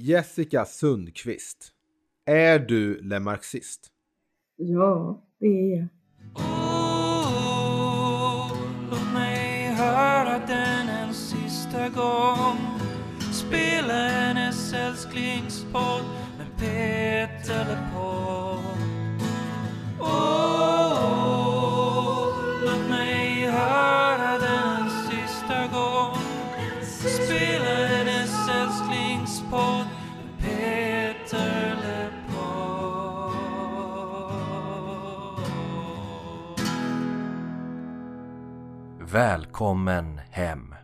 Jessica Sundqvist, är du lemarxist? Ja, det är jag. Oh, låt mig höra den en sista gång Spela hennes älsklingspodd med Peter LePaul Välkommen hem!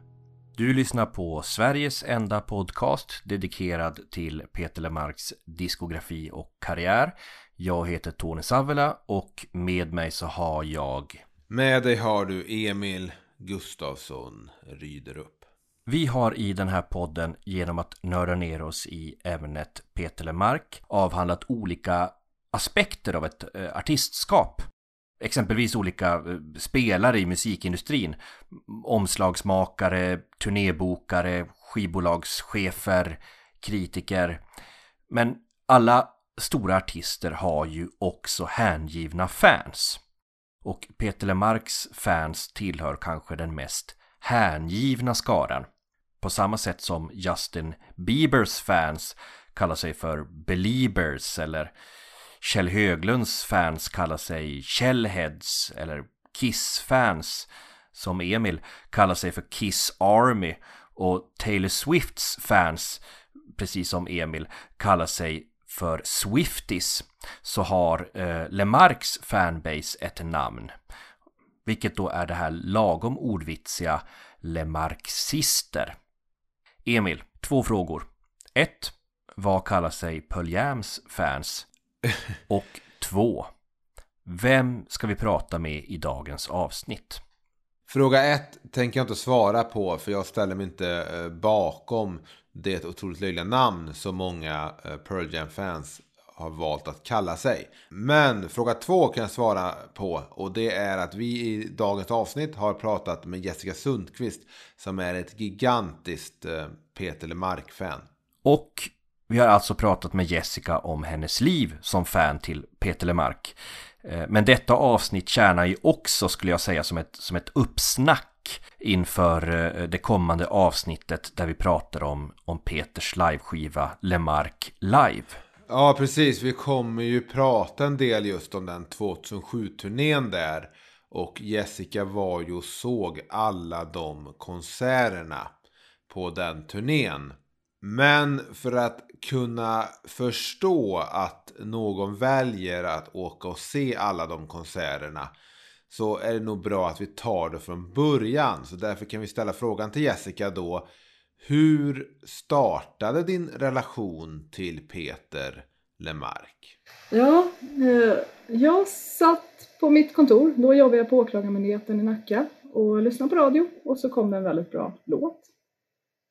Du lyssnar på Sveriges enda podcast dedikerad till Peter Lemarks diskografi och karriär. Jag heter Tony Savela och med mig så har jag... Med dig har du Emil Gustafsson Ryderup. Vi har i den här podden genom att nörda ner oss i ämnet Peter Lemark avhandlat olika aspekter av ett eh, artistskap. Exempelvis olika eh, spelare i musikindustrin. Omslagsmakare, turnébokare, skivbolagschefer, kritiker. Men alla stora artister har ju också hängivna fans. Och Peter Lemarks fans tillhör kanske den mest hängivna skaran. På samma sätt som Justin Biebers fans kallar sig för Beliebers eller Kjell Höglunds fans kallar sig Kjellheads eller Kiss-fans som Emil kallar sig för Kiss Army och Taylor Swifts fans, precis som Emil, kallar sig för Swifties så har eh, Lemarks fanbase ett namn. Vilket då är det här lagom ordvitsiga Lemarxister. Emil, två frågor. 1. Vad kallar sig Pearl Jams fans? Och 2. Vem ska vi prata med i dagens avsnitt? Fråga ett tänker jag inte svara på för jag ställer mig inte eh, bakom det otroligt löjliga namn som många eh, Pearl Jam-fans har valt att kalla sig. Men fråga två kan jag svara på och det är att vi i dagens avsnitt har pratat med Jessica Sundqvist som är ett gigantiskt eh, Peter Lemark-fan. Och vi har alltså pratat med Jessica om hennes liv som fan till Peter Lemark. Eh, men detta avsnitt tjänar ju också, skulle jag säga, som ett, som ett uppsnack inför eh, det kommande avsnittet där vi pratar om, om Peters liveskiva Lemark Live. Ja, precis. Vi kommer ju prata en del just om den 2007-turnén där. Och Jessica var ju och såg alla de konserterna på den turnén. Men för att kunna förstå att någon väljer att åka och se alla de konserterna så är det nog bra att vi tar det från början. Så därför kan vi ställa frågan till Jessica då. Hur startade din relation till Peter Lemark? Ja, eh, jag satt på mitt kontor. Då jobbade jag på Åklagarmyndigheten i Nacka och lyssnade på radio och så kom det en väldigt bra låt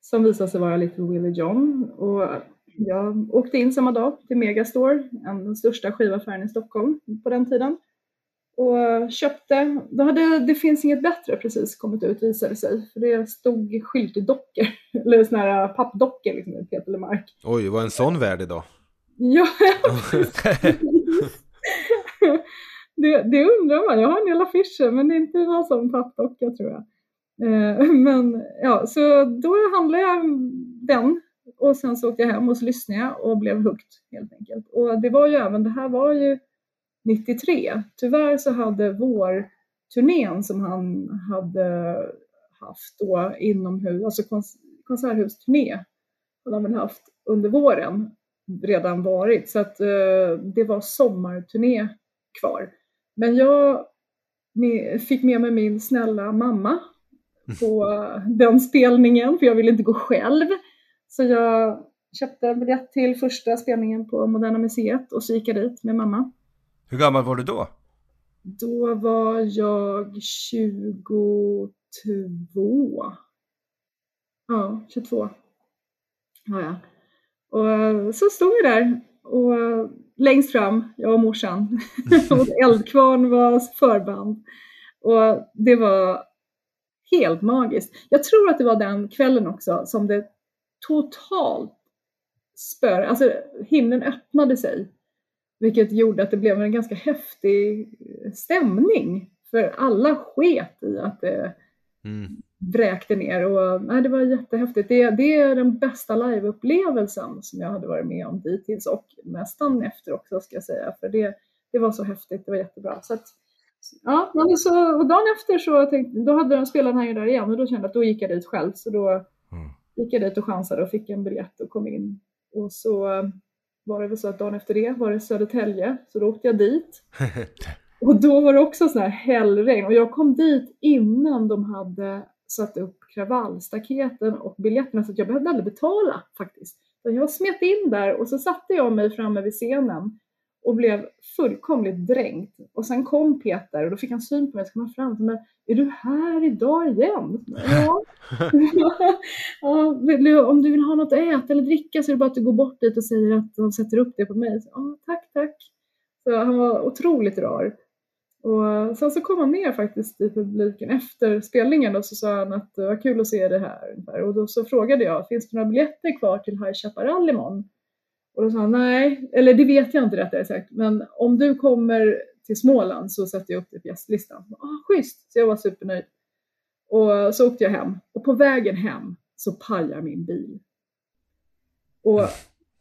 som visade sig vara lite Willie John och jag åkte in samma dag till Megastore, en- den största skivaffären i Stockholm på den tiden och köpte, då hade Det finns inget bättre precis kommit ut visade sig för det stod skyltdockor, eller såna här pappdockor liksom med Peter Lemark. Oj, vad en sån värld idag. Ja, det, det undrar man. Jag har en del affischer men det är inte någon sån pappdocka tror jag. Eh, Men ja, så då handlade jag den och sen så åkte jag hem och så lyssnade jag och blev hooked helt enkelt. Och det var ju även, det här var ju 93. Tyvärr så hade vår turnén som han hade haft då inomhus, alltså kons- konserthusturné, hade han väl haft under våren redan varit. Så att eh, det var sommarturné kvar. Men jag fick med mig min snälla mamma på den spelningen, för jag ville inte gå själv. Så jag köpte en biljett till första spelningen på Moderna Museet och så gick jag dit med mamma. Hur gammal var du då? Då var jag 22. Ja, 22 var jag. Och så stod vi där och längst fram, jag och morsan, och Eldkvarn var förband. Och det var helt magiskt. Jag tror att det var den kvällen också som det totalt spör, alltså himlen öppnade sig. Vilket gjorde att det blev en ganska häftig stämning. För alla sket i att det Mm. vräkte ner och nej, det var jättehäftigt. Det, det är den bästa liveupplevelsen som jag hade varit med om dittills och nästan efter också ska jag säga. För det, det var så häftigt, det var jättebra. Så att, ja, men så, och dagen efter så tänkte, då hade de spelat här där igen och då kände jag att då gick jag dit själv. Så då Mm. Gick jag dit och chansade och fick en biljett och kom in. Och så var det väl så att dagen efter det var det Södertälje, så då åkte jag dit. Och då var det också sån här hällregn och jag kom dit innan de hade satt upp kravallstaketen och biljetterna så att jag behövde aldrig betala faktiskt. Så jag smet in där och så satte jag mig framme vid scenen och blev fullkomligt dränkt. Och sen kom Peter och då fick han syn på mig och så kom han fram sa, men är du här idag igen? Ja. ja, om du vill ha något att äta eller dricka så är det bara att du går bort dit och säger att de sätter upp det på mig. Så, ja, tack, tack. Så han var otroligt rar. Och sen så kom han ner faktiskt i publiken efter spelningen och så sa han att det var kul att se det här. Och då så frågade jag, finns det några biljetter kvar till High Chaparral imorgon? Och då sa han nej, eller det vet jag inte rättare sagt, men om du kommer till Småland så sätter jag upp dig på gästlistan. Ah, schysst! Så jag var supernöjd. Och så åkte jag hem. Och på vägen hem så pajar min bil. Och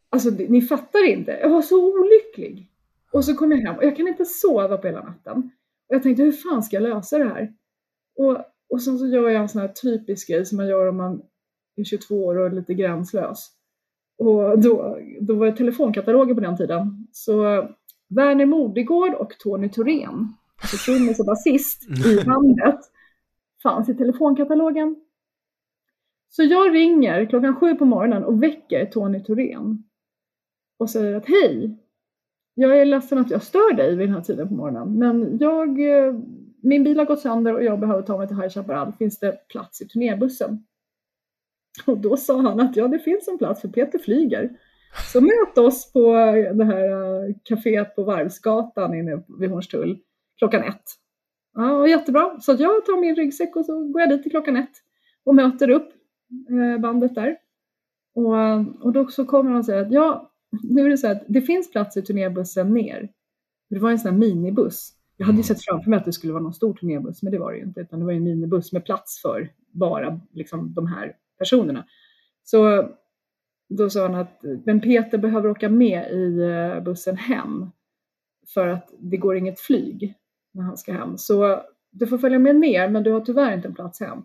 alltså, ni fattar inte, jag var så olycklig. Och så kom jag hem och jag kan inte sova på hela natten. Och jag tänkte, hur fan ska jag lösa det här? Och, och sen så gör jag en sån här typisk grej som man gör om man är 22 år och är lite gränslös. Och då, då var det telefonkataloger på den tiden. Så Werner Modigård och Tony Thorén, alltså trummis och basist i bandet, fanns i telefonkatalogen. Så jag ringer klockan sju på morgonen och väcker Tony Thorén och säger att hej, jag är ledsen att jag stör dig vid den här tiden på morgonen, men jag, eh, min bil har gått sönder och jag behöver ta mig till High Chaparral. Finns det plats i turnébussen? Och då sa han att ja, det finns en plats för Peter flyger. Så möt oss på det här eh, kaféet på Varvsgatan inne vid Hornstull klockan ett. Ja, och jättebra. Så jag tar min ryggsäck och så går jag dit till klockan ett och möter upp eh, bandet där. Och, och då så kommer han och säger att ja, nu är det så att det finns plats i turnébussen ner. Det var en sån här minibuss. Jag hade ju sett framför mig att det skulle vara någon stor turnébuss, men det var det ju inte, utan det var en minibuss med plats för bara liksom, de här personerna. Så då sa han att men Peter behöver åka med i eh, bussen hem för att det går inget flyg när han ska hem. Så du får följa med ner, men du har tyvärr inte en plats hem.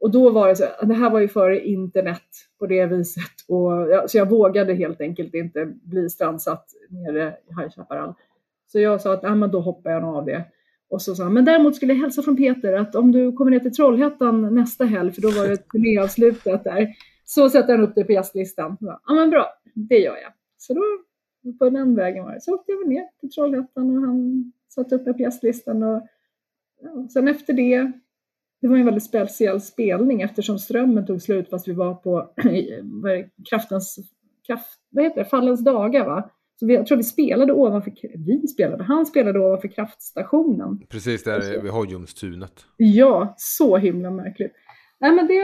Och då var det så, det här var ju före internet på det viset, och, ja, så jag vågade helt enkelt inte bli strandsatt nere i High Chaparral. Så jag sa att ah, men då hoppar jag nog av det. Och så sa han, men däremot skulle jag hälsa från Peter att om du kommer ner till Trollhättan nästa helg, för då var det turnéavslutat där, så sätter han upp dig på gästlistan. Ja, men bra, det gör jag. Så då, på den vägen var det. Så åkte jag ner till Trollhättan och han satte upp mig på gästlistan. Och, ja, sen efter det, det var en väldigt speciell spelning eftersom strömmen tog slut fast vi var på kraftens, kraft, vad heter det, fallens dagar va? Så vi, jag tror vi spelade ovanför, vi spelade, han spelade ovanför kraftstationen. Precis där vid Hojumstunet. Ja, så himla märkligt. Nej men det,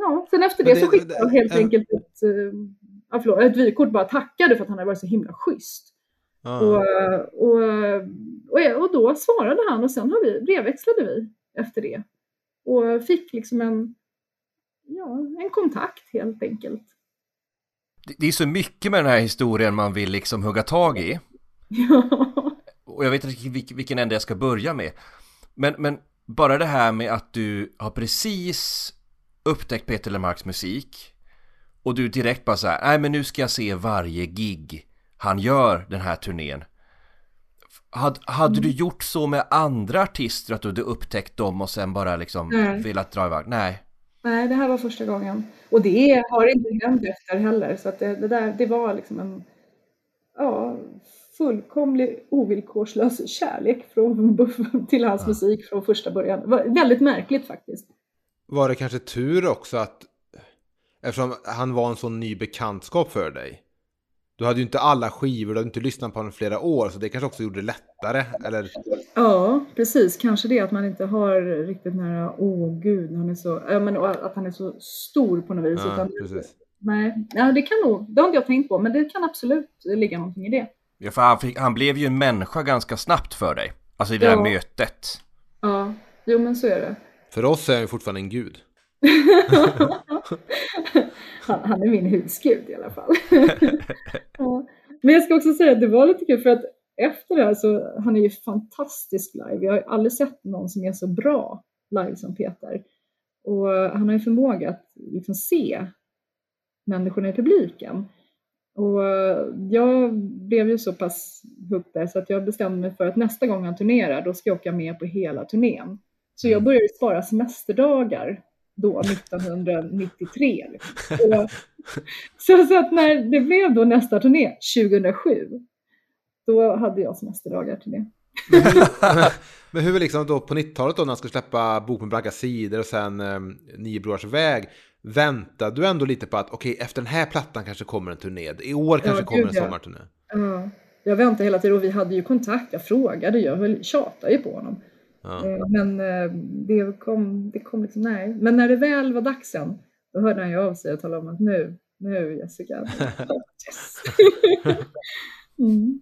ja, sen efter det, det- så skickade jag helt en- enkelt ett, eh, ja, förlåt, ett vykort bara tackade för att han hade varit så himla schysst. Ja. Och, och, och, och då svarade han och sen har vi, brevväxlade vi efter det. Och fick liksom en, ja, en kontakt helt enkelt. Det- är så mycket med den här historien man vill liksom hugga tag i. Och jag vet inte vilk- vilken ände jag ska börja med. Men, men bara det här med att du har precis upptäckt Peter Lemarks musik och du direkt bara så här, nej men nu ska jag se varje gig han gör den här turnén. Hade, hade du gjort så med andra artister att du hade upptäckt dem och sen bara liksom Nej. velat dra iväg? Nej. Nej det här var första gången. Och det har inte hänt efter heller. Så att det, det där, det var liksom en, ja, fullkomlig ovillkorslös kärlek från, till hans musik från första början. Det var väldigt märkligt faktiskt. Var det kanske tur också att eftersom han var en sån ny bekantskap för dig. Du hade ju inte alla skivor, du hade inte lyssnat på i flera år, så det kanske också gjorde det lättare. Eller, Ja, precis. Kanske det att man inte har riktigt nära, åh gud, han är så, ja, men att han är så stor på något vis. ja, utan precis. nej, ja, det kan nog, det har inte jag tänkt på, men det kan absolut ligga någonting i det. Ja, för han, fick, han blev ju en människa ganska snabbt för dig. Alltså i det här Ja. mötet. Ja, jo men så är det. För oss är han ju fortfarande en gud. han, han är min husgud i alla fall. ja. Men jag ska också säga att det var lite kul för att efter det här så, han är ju fantastisk live. Jag har ju aldrig sett någon som är så bra live som Peter. Och han har ju förmåga att liksom se människorna i publiken. Och jag blev ju så pass hooked där så att jag bestämde mig för att nästa gång han turnerar då ska jag åka med på hela turnén. Så jag började spara semesterdagar då 1993. Liksom. Och, så, så att när det blev då nästa turné 2007 då hade jag semesterdagar till det. Men hur liksom då på 90-talet då när han skulle släppa Bok med blanka sidor och sen eh, Nio brorars väg. Väntade du ändå lite på att okej, efter den här plattan kanske kommer en turné. I år kanske Ja, kommer en sommarturné. Ja, jag väntade hela tiden och vi hade ju kontakt. Jag frågade, jag höll- tjatade ju på honom. Ja. Eh, Men eh, det kom, det kom liksom, nej. Men när det väl var dags sen, då hörde han ju av sig och talade om att nu, nu Jessica. Yes. mm.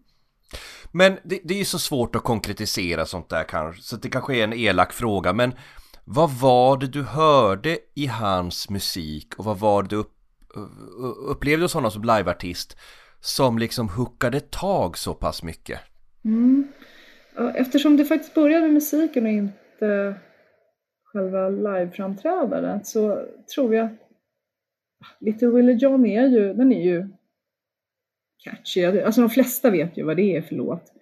Men det, det är ju så svårt att konkretisera sånt där kanske, så det kanske är en elak fråga, men vad var det du hörde i hans musik och vad var det du upp, upplevde hos honom som liveartist som liksom hookade tag så pass mycket? Mm. Eftersom det faktiskt började med musiken och inte själva liveframträdandet så tror jag Little Willie John är ju, den är ju catchy. Alltså de flesta vet ju vad det är för låt.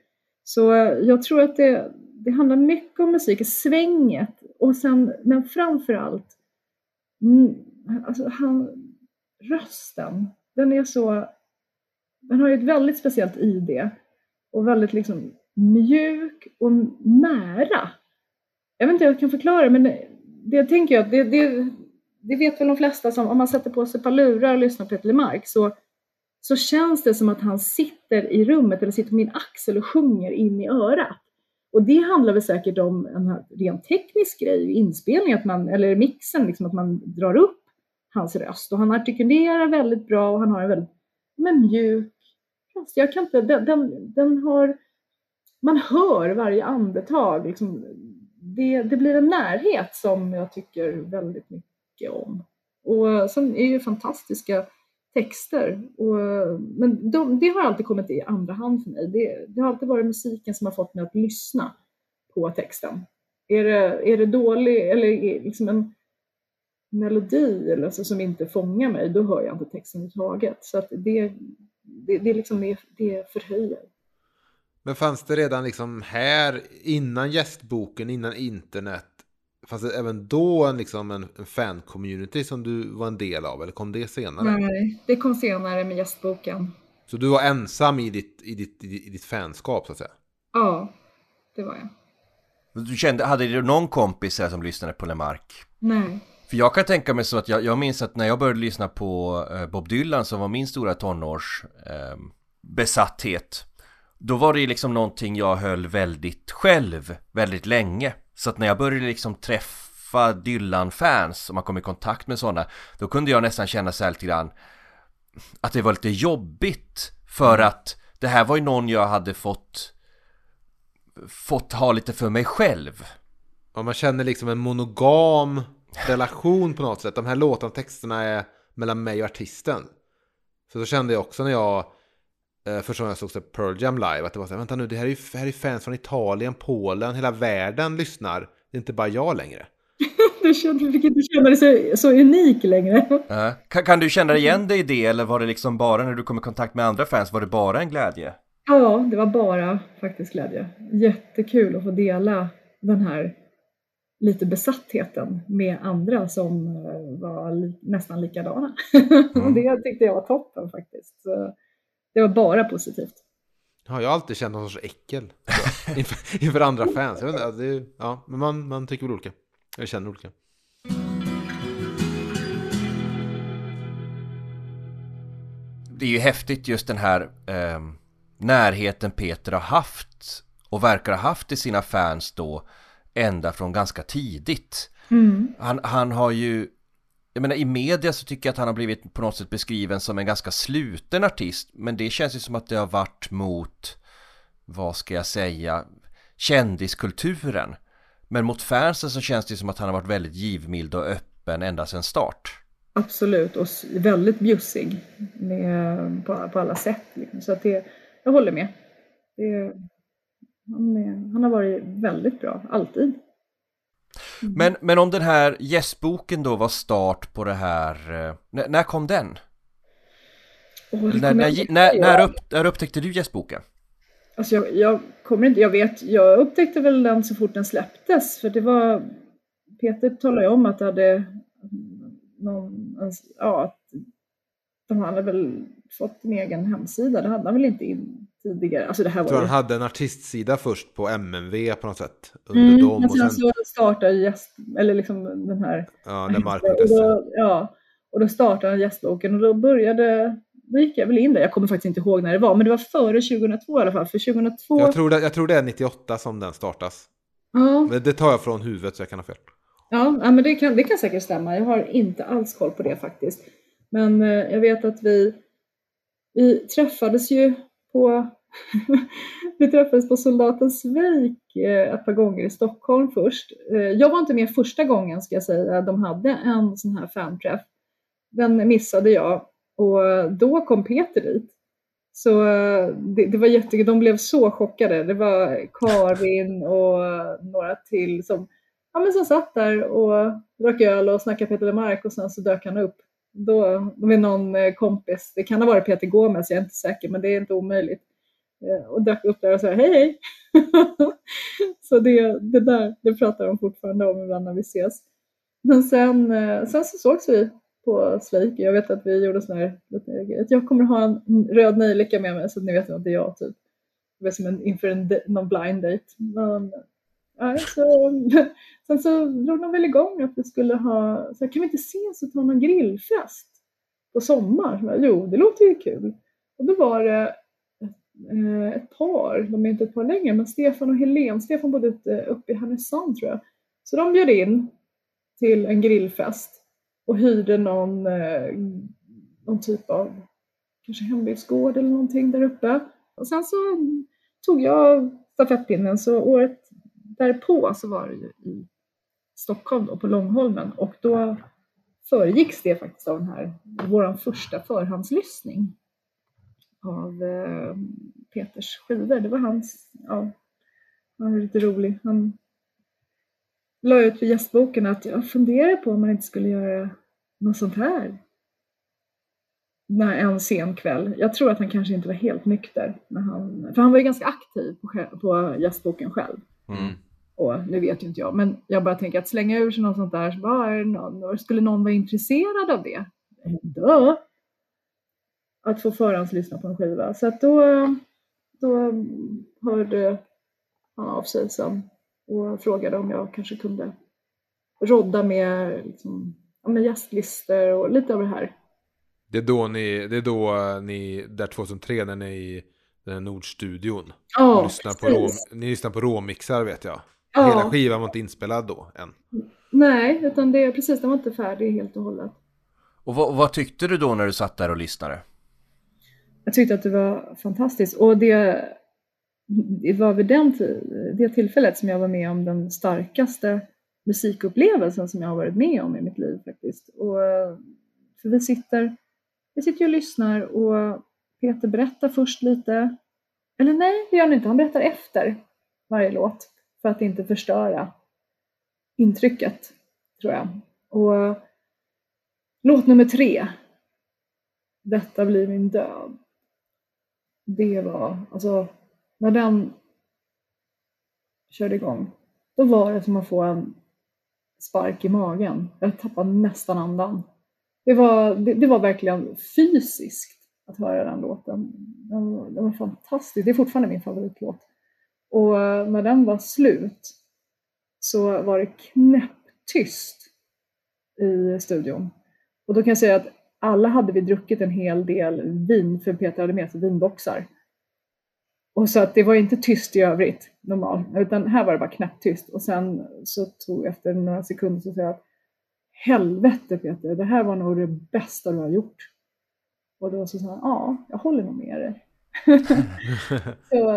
Så eh, jag tror att det, det handlar mycket om musiken, svänget och sen, men framför allt mm, alltså han, rösten. Den är så, den har ju ett väldigt speciellt ID och väldigt liksom mjuk och nära. Jag vet inte hur jag kan förklara men det, tänker jag att det, det, det vet väl de flesta som om man sätter på sig ett par lurar och lyssnar på Peter Mark så, så känns det som att han sitter i rummet eller sitter på min axel och sjunger in i örat. Och det handlar väl säkert om en rent teknisk grej, inspelning, att man, eller mixen, liksom att man drar upp hans röst. Och han artikulerar väldigt bra och han har en väldigt men, mjuk röst. Jag kan inte, den, den, den har, man hör varje andetag. Liksom, det, det blir en närhet som jag tycker väldigt mycket om. Och sen är ju fantastiska texter. Och, men de, det har alltid kommit i andra hand för mig. Det, det har alltid varit musiken som har fått mig att lyssna på texten. Är det, är det dålig eller är liksom en melodi eller så, som inte fångar mig, då hör jag inte texten överhuvudtaget. Så att det, det, det, liksom, är, det förhöjer. Men fanns det redan liksom här innan gästboken, innan internet, fanns det även då en, liksom en, en fan-community som du var en del av? Eller kom det senare? Nej, det kom senare med gästboken. Så du var ensam i ditt, i ditt, i ditt, i ditt fanskap så att säga? Ja, det var jag. Du kände, hade du någon kompis här som lyssnade på Lemark? Nej. För jag kan tänka mig så att jag, jag minns att när jag började lyssna på eh, Bob Dylan som var min stora tonårs eh, besatthet Då var det ju liksom någonting jag höll väldigt själv väldigt länge Så att när jag började liksom träffa Dylan-fans och man kom i kontakt med sådana Då kunde jag nästan känna så här lite grann Att det var lite jobbigt för att det här var ju någon jag hade fått Fått ha lite för mig själv Och man känner liksom en monogam relation på något sätt. De här låtarna, texterna är mellan mig och artisten. Så då kände jag också när jag första gången jag såg så Pearl Jam live att det var så här, vänta nu, det här är ju här är fans från Italien, Polen, hela världen lyssnar. Det är inte bara jag längre. Du kände, fick inte känna dig så, så unik längre. Ja. Kan, kan du känna igen dig i det eller var det liksom bara när du kom i kontakt med andra fans, var det bara en glädje? Ja, det var bara faktiskt glädje. Jättekul att få dela den här lite besattheten med andra som eh, var li- nästan likadana. Mm. det tyckte jag var toppen faktiskt. Så det var bara positivt. Ja, jag har alltid känt någon sorts äckel inför, inför andra fans. Jag vet inte, det, är- ja, men man, man tycker väl olika. Jag känner olika. Det är ju häftigt just den här eh, närheten Peter har haft och verkar ha haft till sina fans då ända från ganska tidigt. Mm. Han, han har ju jag menar i media så tycker jag att han har blivit på något sätt beskriven som en ganska sluten artist. Men det känns ju som att det har varit mot, vad ska jag säga, kändiskulturen. Men mot fansen så känns det som att han har varit väldigt givmild och öppen ända sedan start. Absolut, och väldigt bjussig med, på, på alla sätt. Liksom. Så att det, jag håller med. Det, han, är, han har varit väldigt bra, alltid. Men, men om den här gästboken då var start på det här, eh, när, när kom den? Det När, när, när, när, upp, när upptäckte du gästboken? Alltså jag, jag kommer inte, jag vet, jag upptäckte väl den så fort den släpptes för det var, Peter talade ju om att det hade någon, ja, att de hade väl fått en egen hemsida, det hade han väl inte in tidigare. Alltså det här Jag var han hade en artistsida först på MMV på något sätt. Under Mm, dem men och sen så startade gäst, eller liksom den här ja, när Mark och då, ja, och då startade han gästboken och då började, då gick jag väl in där. Jag kommer faktiskt inte ihåg när det var, men det var före 2002 i alla fall. För 2002, jag, tror det, jag tror det är 98 som den startas. ja, Men det tar jag från huvudet så jag kan ha fel. ja, ja, men det kan, det kan säkert stämma. Jag har inte alls koll på det faktiskt. Men eh, jag vet att vi, vi träffades ju på vi träffades på Soldatens Vik eh, ett par gånger i Stockholm först. Eh, jag var inte med första gången ska jag säga. De hade en sån här fanträff. Den missade jag och då kom Peter dit. Så eh, det, det var jättekul. De blev så chockade. Det var Karin och några till som, ja, men som satt där och drack öl och snackade Peter Lemark och sen så dök han upp. Då, med någon eh, kompis, det kan ha varit Peter Gomez, jag är inte säker, men det är inte omöjligt. Eh, och dök upp där och sa hej hej. så det, det där, det pratar de fortfarande om ibland när vi ses. Men sen, eh, sen så sågs vi på Svejk. Jag vet att vi gjorde sån här, att jag kommer ha en röd nejlika med mig så att ni vet att det är jag typ. Det var som en, inför en, någon blind date. Men, ja, så, sen så drog de väl igång att vi skulle ha, så här, kan vi inte ses och ta någon grillfest på sommar? Jag, Jo, det låter ju kul. Och då var det eh, ett par, de är inte ett par längre, men Stefan och Helen. Stefan bodde ute, uppe i Härnösand tror jag. Så de bjöd in till en grillfest och hyrde någon, eh, någon typ av kanske hembygdsgård eller någonting där uppe. Och sen så tog jag stafettpinnen så året därpå så var det ju i Stockholm och på Långholmen och då föregicks det faktiskt av den här, vår första förhandslyssning av eh, Peters skivor. Det var hans, ja, han var lite rolig. Han la ut för gästboken att jag funderar på om man inte skulle göra något sånt här när en sen kväll. Jag tror att han kanske inte var helt nykter. När han, för han var ju ganska aktiv på, på gästboken själv. Mm. Och nu vet ju inte jag, men jag bara tänker att slänga ur sig något sånt där, så bara, någon, skulle någon vara intresserad av det? Dö! Att få förhandslyssna på en skiva. Så att då, då hörde han av sig sen och frågade om jag kanske kunde rodda med, liksom, med gästlistor och lite av det här. Det är då ni, det är då ni, där 2003 när ni är i den här Nordstudion. Ja, lyssnar på rå, ni lyssnar på råmixar vet jag. Ja. Hela skivan var inte inspelad då än. Nej, utan det, precis, den var inte färdig helt och hållet. Och vad, vad tyckte du då när du satt där och lyssnade? Jag tyckte att det var fantastiskt och det, det var vid den, det tillfället som jag var med om den starkaste musikupplevelsen som jag har varit med om i mitt liv faktiskt. Och, eh, för vi sitter, vi sitter ju och lyssnar och Peter berättar först lite, eller nej det gör han inte, han berättar efter varje låt för att inte förstöra intrycket tror jag. Och eh, låt nummer tre, Detta blir min död. Det var, alltså, när den körde igång, då var det som att få en spark i magen. Jag tappade nästan andan. Det var, det, det var verkligen fysiskt att höra den låten. Den, var- den var fantastisk. Det är fortfarande min favoritlåt. Och eh, när den var slut så var det knäpptyst i studion. Och då kan jag säga att alla hade vi druckit en hel del vin, för Peter hade med sig vinboxar. Och så att det var inte tyst i övrigt normalt, utan här var det bara knäpptyst. Och sen så tog efter några sekunder så sa jag att helvete Peter, det här var nog det bästa du har gjort. Och då så sa han, ja, jag håller nog med dig. så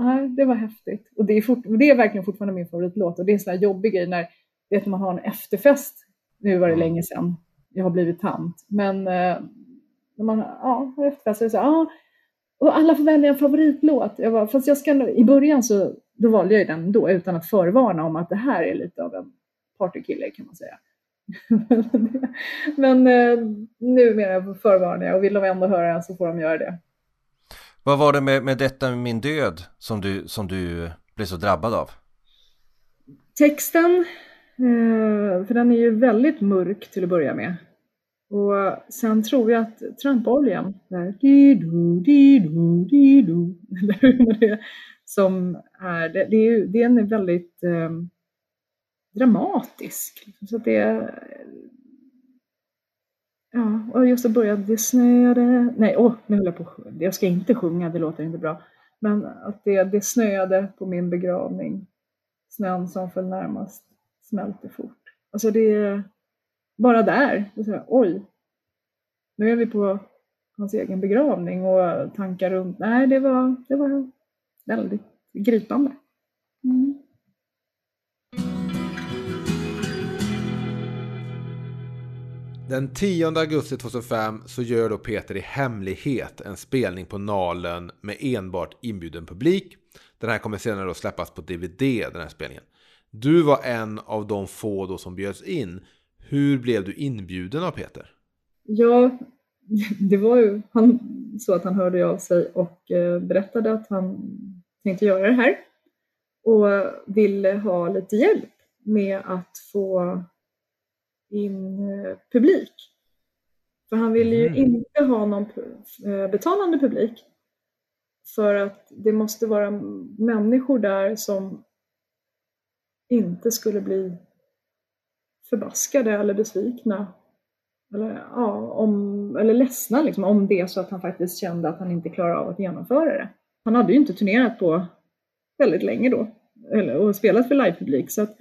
äh, det var häftigt. Och det är, fort, det är verkligen fortfarande min favoritlåt. Och det är en sån här jobbig grej när vet, man har en efterfest. Nu var det länge sedan. Jag har blivit tant. Men äh, när man ja, har efterfest så är det så här, ja, och alla får välja en favoritlåt. Jag var, fast jag ska, I början så då valde jag den då utan att förvarna om att det här är lite av en partykille kan man säga. Men eh, numera förvarnar jag och vill de ändå höra den så får de göra det. Vad var det med, med detta med min död som du, som du blev så drabbad av? Texten, eh, för den är ju väldigt mörk till att börja med. Och sen tror jag att trampoljan, där, di-do, di-do, di-do, som är, det, det är, den är väldigt eh, dramatisk. Liksom. Så att det ja, och just att börja, det snöade, nej, åh, nu höll jag på jag ska inte sjunga, det låter inte bra. Men att det, det snöade på min begravning. Snön som föll närmast smälte fort. Alltså det är bara där, det är så här, oj, nu är vi på hans egen begravning och tankar runt. Nej, det var, det var väldigt gripande. Den 10 augusti 2005 så gör då Peter i hemlighet en spelning på Nalen med enbart inbjuden publik. Den här kommer senare att släppas på DVD, den här spelningen. Du var en av de få då som bjöds in. Hur blev du inbjuden av Peter? Ja, det var ju han, så att han hörde av sig och eh, berättade att han tänkte göra det här och eh, ville ha lite hjälp med att få in eh, publik. För han ville ju mm. inte ha någon eh, betalande publik. För att det måste vara människor där som inte skulle bli förbaskade eller besvikna. Eller, ja, om, eller ledsna liksom, om det så att han faktiskt kände att han inte klarar av att genomföra det. Han hade ju inte turnerat på väldigt länge då eller, och spelat för livepublik så att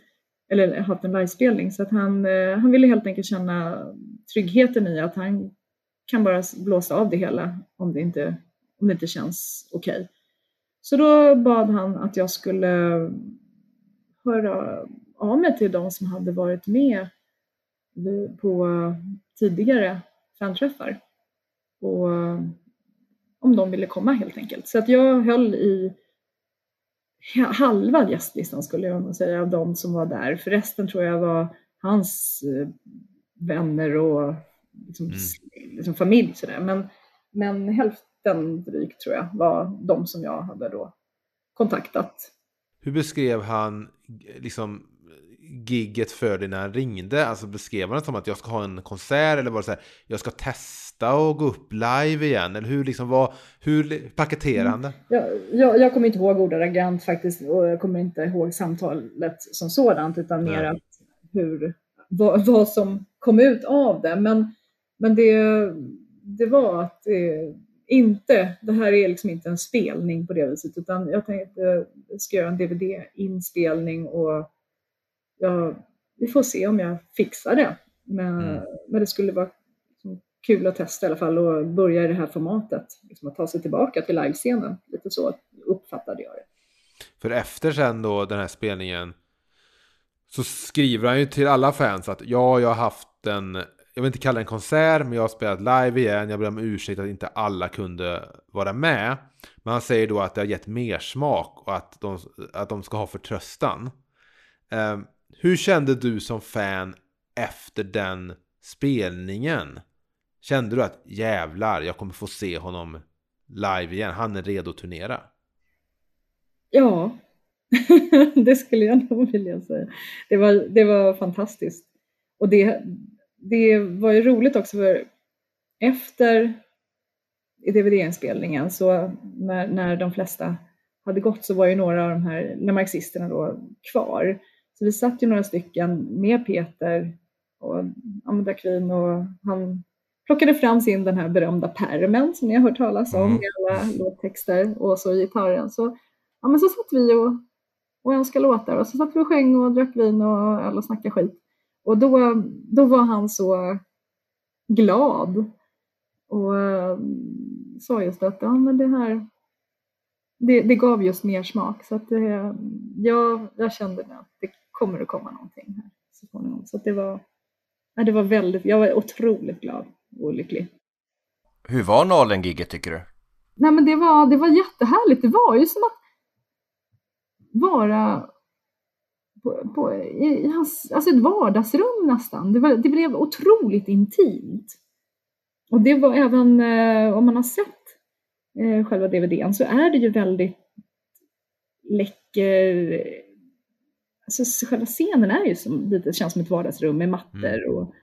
eller haft en livespelning. Så att han, eh, han ville helt enkelt känna tryggheten i att han kan bara blåsa av det hela om det inte, om det inte känns okej. Okay. Så då bad han att jag skulle höra av mig till de som hade varit med på tidigare fanträffar. Och eh, om de ville komma helt enkelt. Så att jag höll i halva gästlistan skulle jag nog säga av de som var där. För resten tror jag var hans eh, vänner och liksom, mm. liksom familj sådär. Men, men hälften drygt tror jag var de som jag hade då kontaktat. Hur beskrev han liksom gigget för dig när han ringde? Alltså beskrev han det som att jag ska ha en konsert eller var det så här, jag ska testa och gå upp live igen? Eller hur, liksom, vad, hur paketerade han det? Jag, jag, jag kommer inte ihåg ordagrant faktiskt och jag kommer inte ihåg samtalet som sådant utan mer att hur, vad, vad som kom ut av det. Men, men det, det var att det, inte, det här är liksom inte en spelning på det viset utan jag tänkte att jag ska göra en DVD-inspelning och jag, vi får se om jag fixar det. Men, mm. men det skulle vara kul att testa i alla fall och börja i det här formatet. Liksom att ta sig tillbaka till livescenen. Lite så uppfattade jag det. För efter sen då den här spelningen så skriver han ju till alla fans att ja, jag har haft en, jag vill inte kalla det en konsert, men jag har spelat live igen. Jag ber om ursäkt att inte alla kunde vara med. Men han säger då att det har gett mer smak och att de, att de ska ha förtröstan. Eh, hur kände du som fan efter den spelningen? Kände du att jävlar, jag kommer få se honom live igen, han är redo att turnera? Ja, det skulle jag nog vilja säga. Det var, det var fantastiskt. Och det, det var ju roligt också för efter DVD-inspelningen så när, när de flesta hade gått så var ju några av de här marxisterna då kvar. Så vi satt ju några stycken med Peter och Amanda och han plockade fram sin den här berömda permen som ni har hört talas om mm. med alla låttexter och så gitarren. Så, ja, men så satt vi och, och önskade låtar och så satt vi och sjöng och drack vin och öl och snackade skit. Och då, då var han så glad och eh, sa just att ja, men det här det, det gav just mer smak. Så att det, jag, jag kände att det kommer att komma någonting här så småningom. Så att det var, ja, det var väldigt, jag var otroligt glad och lycklig. Hur var Nalen-giget tycker du? Nej men det var, det var jättehärligt. Det var ju som att vara på, på, i hans, alltså ett vardagsrum nästan. Det, var, det blev otroligt intimt. Och det var även, eh, om man har sett eh, själva DVDn så är det ju väldigt läcker, alltså själva scenen är ju som, lite, känns som ett vardagsrum med mattor Mm. och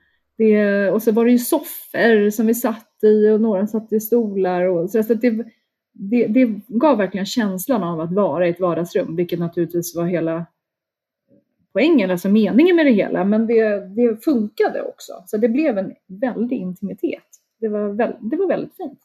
det, och så var det ju soffor som vi satt i och några satt i stolar och så, att det, det, det gav verkligen känslan av att vara i ett vardagsrum, vilket naturligtvis var hela poängen, alltså meningen med det hela, men det, det funkade också. Så det blev en väldig intimitet. Det var, väl, det var väldigt fint.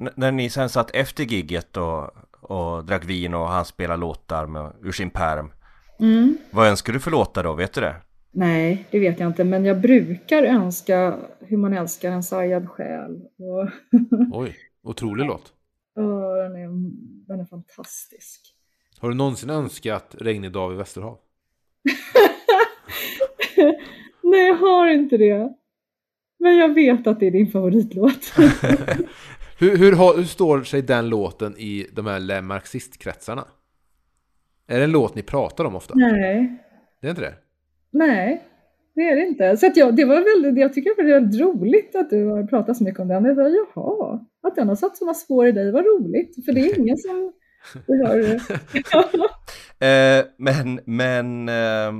N- när ni sen satt efter gigget och, och drack vin och han spelade låtar med, ur sin perm. Mm. Vad önskar du för låtar då, vet du det? Nej, det vet jag inte, men jag brukar önska hur man älskar en sargad själ. Och, Oj, otrolig låt. och den, är, den är fantastisk. Har du någonsin önskat Regnig dag vid Västerhav? Nej, jag har inte det. Men jag vet att det är din favoritlåt. Hur, hur, hur står sig den låten i de här Le Marxist-kretsarna? Är det en låt ni pratar om ofta? Nej, Det är inte det? Nej, det är det inte. Så att jag, det var väldigt, jag tycker det var väldigt roligt att du har pratat så mycket om den. Jag sa, jaha, att den har satt sådana spår i dig, vad roligt. För det är ingen som hör. Eh, men, men eh,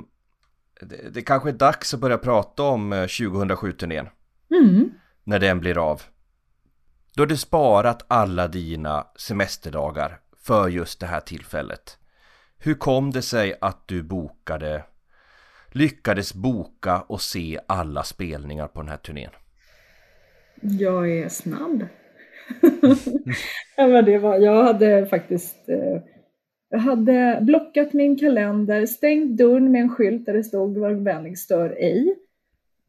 det, det kanske är dags att börja prata om eh, 2007-turnén. Mm. När den blir av. Då har du sparat alla dina semesterdagar för just det här tillfället. Hur kom det sig att du bokade, lyckades boka och se alla spelningar på den här turnén? Jag är snabb. ja, men det var, jag hade faktiskt eh, jag hade blockat min kalender, stängt dörren med en skylt där det stod var vänlig stör ej.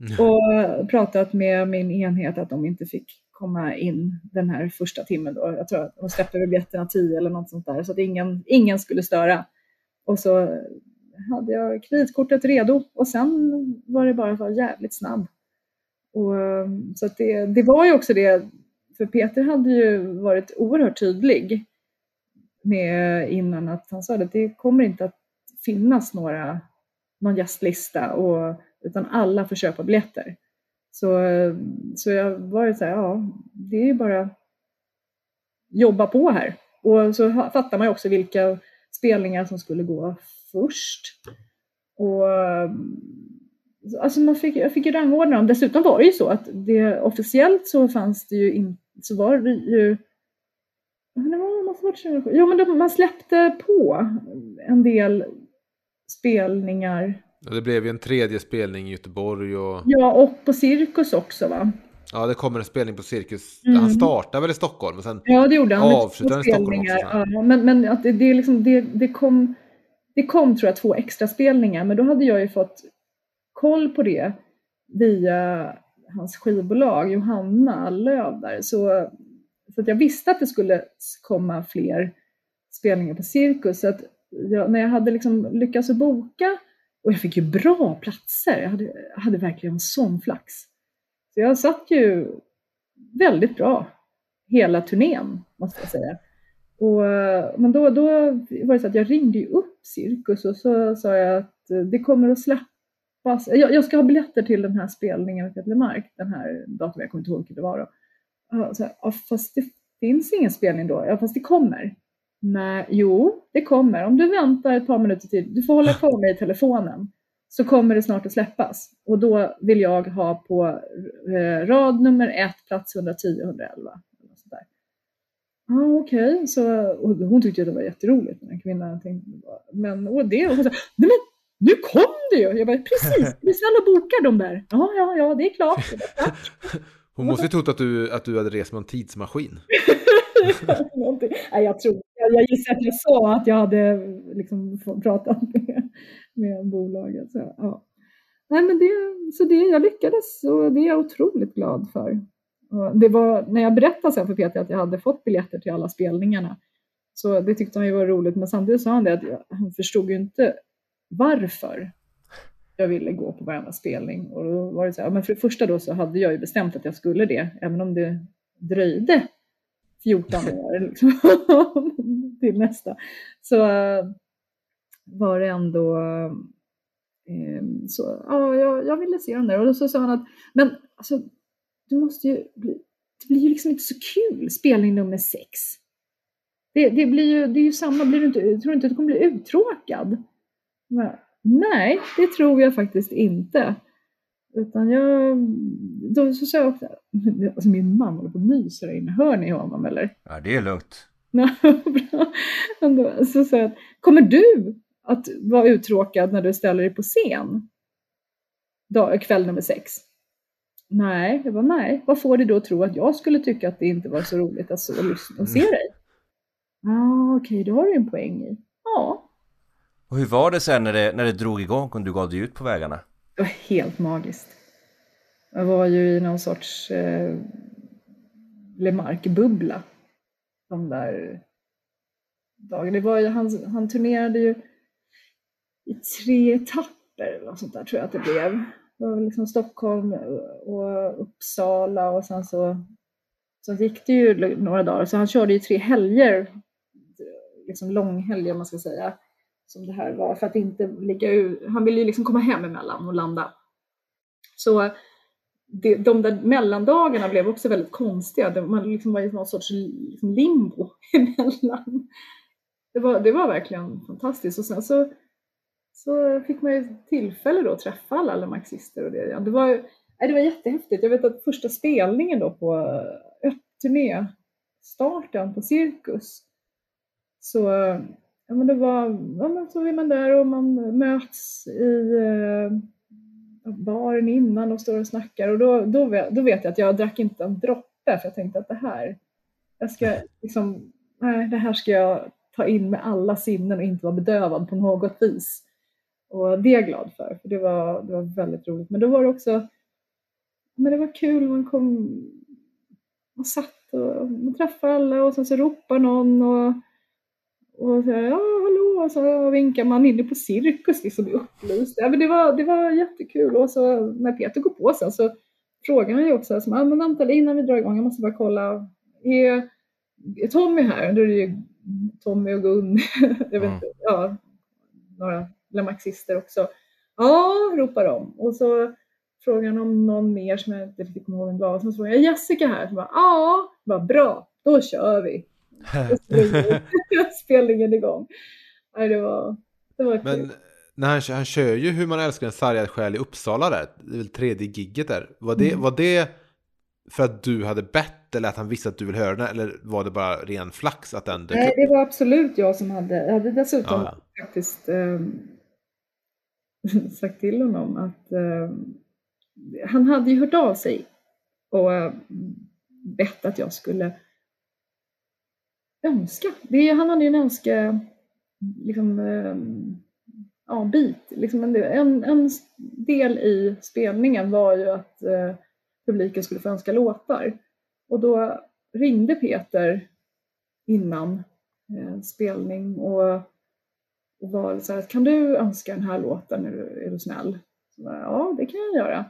Och pratat med min enhet att de inte fick komma in den här första timmen då. Jag tror att de släppte biljetterna 10 eller något sånt där så att ingen, ingen skulle störa. Och så hade jag kreditkortet redo och sen var det bara att vara jävligt snabb. Och, ehm, så att det, det var ju också det, för Peter hade ju varit oerhört tydlig med innan att han sa att det kommer inte att finnas några, någon gästlista och, utan alla får köpa biljetter. Så, så jag var ju så här, ja, det är ju bara jobba på här. Och så fattar man ju också vilka spelningar som skulle gå först. Och Alltså man fick, jag fick ju rangordna dem. Dessutom var det ju så att det, officiellt så fanns det ju inte, så var det ju det var, måste ha varit 2007. Jo, men de, man släppte på en del spelningar. Ja, det blev ju en tredje spelning i Göteborg och Ja, och på Cirkus också va? ja, det kommer en spelning på Cirkus. Mm. Han startar väl i Stockholm men sen Ja, det gjorde han. Avslutade två i Stockholm också, Ja, men men att det, det, liksom, det, det, kom, det kom tror jag två extra spelningar, men då hade jag ju fått koll på det via hans skivbolag Johanna Löv där. Så, så att jag visste att det skulle komma fler spelningar på Cirkus. Så att jag, när jag hade liksom lyckats att boka, och jag fick ju bra platser, jag hade, jag hade verkligen sån flax. Så jag satt ju väldigt bra hela turnén, måste jag säga. Och, men då, då var det så att jag ringde ju upp Cirkus och så sa jag att det kommer att släppas. Jag, jag ska ha biljetter till den här spelningen med Peter Mark, den här datorn. jag kommer inte ihåg vilket det var då. Så, ja, fast det finns ingen spelning då. Ja, fast det kommer. Nej, jo, det kommer. Om du väntar ett par minuter till, du får hålla kvar mig i telefonen, så kommer det snart att släppas. Och då vill jag ha på eh, rad nummer ett, plats 110 111. eller sånt där. Ja, ah, okej. Så, och hon tyckte att det var jätteroligt, den här kvinnan. Tänkte, men, och det, och hon sa, nej men nu kom det ju! Jag bara, precis, vi snälla bokar de där. Ja, ja, ja, det är klart. Jag bara, Tack. Hon måste ju trott att du, att du hade rest med en tidsmaskin. Nej, jag tror, jag, jag gissar att jag sa att jag hade liksom pratat med, med bolaget. Så, ja. nej men det, så det, jag lyckades och det är jag otroligt glad för. Det var, när jag berättade sen för Peter att jag hade fått biljetter till alla spelningarna, så det tyckte han ju var roligt, men samtidigt sa han det att jag, han förstod ju inte varför jag ville gå på varenda spelning. Och då var det så här, men för det första då så hade jag ju bestämt att jag skulle det, även om det dröjde 14 år liksom, till nästa. Så äh, var det ändå äh, så, ja, jag, jag ville se den där. Och då så sa han att, men alltså, du måste ju bli, det blir ju liksom inte så kul, spelning nummer sex. Det, det blir ju, det är ju samma, blir du inte, tror du inte att du kommer bli uttråkad? Men, nej, det tror jag faktiskt inte. Utan jag, då så sa jag också, alltså min man håller på och myser där inne, hör ni honom eller? Ja, det är lugnt. Bra. Så sa jag, kommer du att vara uttråkad när du ställer dig på scen? Dag, kväll nummer sex? Nej, jag bara nej. Vad får dig då att tro att jag skulle tycka att det inte var så roligt att så lyssna och se dig? Ja, ah, okej, okay, då har du en poäng i. Ja. Och hur var det sen när det, när det drog igång och du gav dig ut på vägarna? Det var helt magiskt. Jag var ju i någon sorts eh, Lemark-bubbla de där dagarna. Det var ju, han, han turnerade ju i tre etapper eller något sånt där tror jag att det blev. Det var liksom Stockholm och Uppsala och sen så, så gick det ju några dagar. Så han körde ju tre helger, liksom långhelger om man ska säga, som det här var för att inte ligga ur. Han ville ju liksom komma hem emellan och landa. Så det, de där mellandagarna blev också väldigt konstiga. Man liksom var i någon sorts liksom limbo emellan. Det var, det var verkligen fantastiskt. Och sen så, så fick man ju tillfälle då att träffa alla marxister och det. Det var, det var jättehäftigt. Jag vet att första spelningen då på eh, turnéstarten på Cirkus så eh, ja, men det var, ja, men så är man där och man möts i eh, baren innan och står och snackar och då, då, vet, då vet jag att jag drack inte en droppe för jag tänkte att det här, jag ska liksom, nej, det här ska jag ta in med alla sinnen och inte vara bedövad på något vis. Och det är jag glad för, för det var, det var väldigt roligt. Men då var det också, men det var kul, man kom och satt och man träffade alla och sen så ropar någon och, och så, ja hallå och så vinkar man inne på cirkus liksom upplyst. Ja, men det, var, det var jättekul och så när Peter går på sen så frågar han ju också, alltså, ah, men vänta innan vi drar igång, jag måste bara kolla, är, är Tommy här? Då är det ju Tommy och Gun, jag vet mm. inte, ja, några marxister också. Ja, ropar de. Och så frågar han om någon mer som jag inte riktigt kommer ihåg vem det var. Och så frågar jag Jessica här. Bara, ja, vad bra, då kör vi. spelningen igång. Nej, det var, det var Men kul. när han, han kör ju Hur man älskar en sargad själ i Uppsala där, det är väl tredje gigget där. Var det, mm. var det för att du hade bett eller att han visste att du vill höra den eller var det bara ren flax att den dök Nej, det var absolut jag som hade, jag hade dessutom ja, faktiskt eh, sagt till honom att eh, han hade ju hört av sig och eh, bett att jag skulle önska. Det, han hade ju en önske liksom, eh, ja, bit. Liksom en, en, en, del i spelningen var ju att eh, publiken skulle få önska låtar. Och då ringde Peter innan eh, spelning och var så här, kan du önska den här låten, är du, är du snäll? Så, ja, det kan jag göra.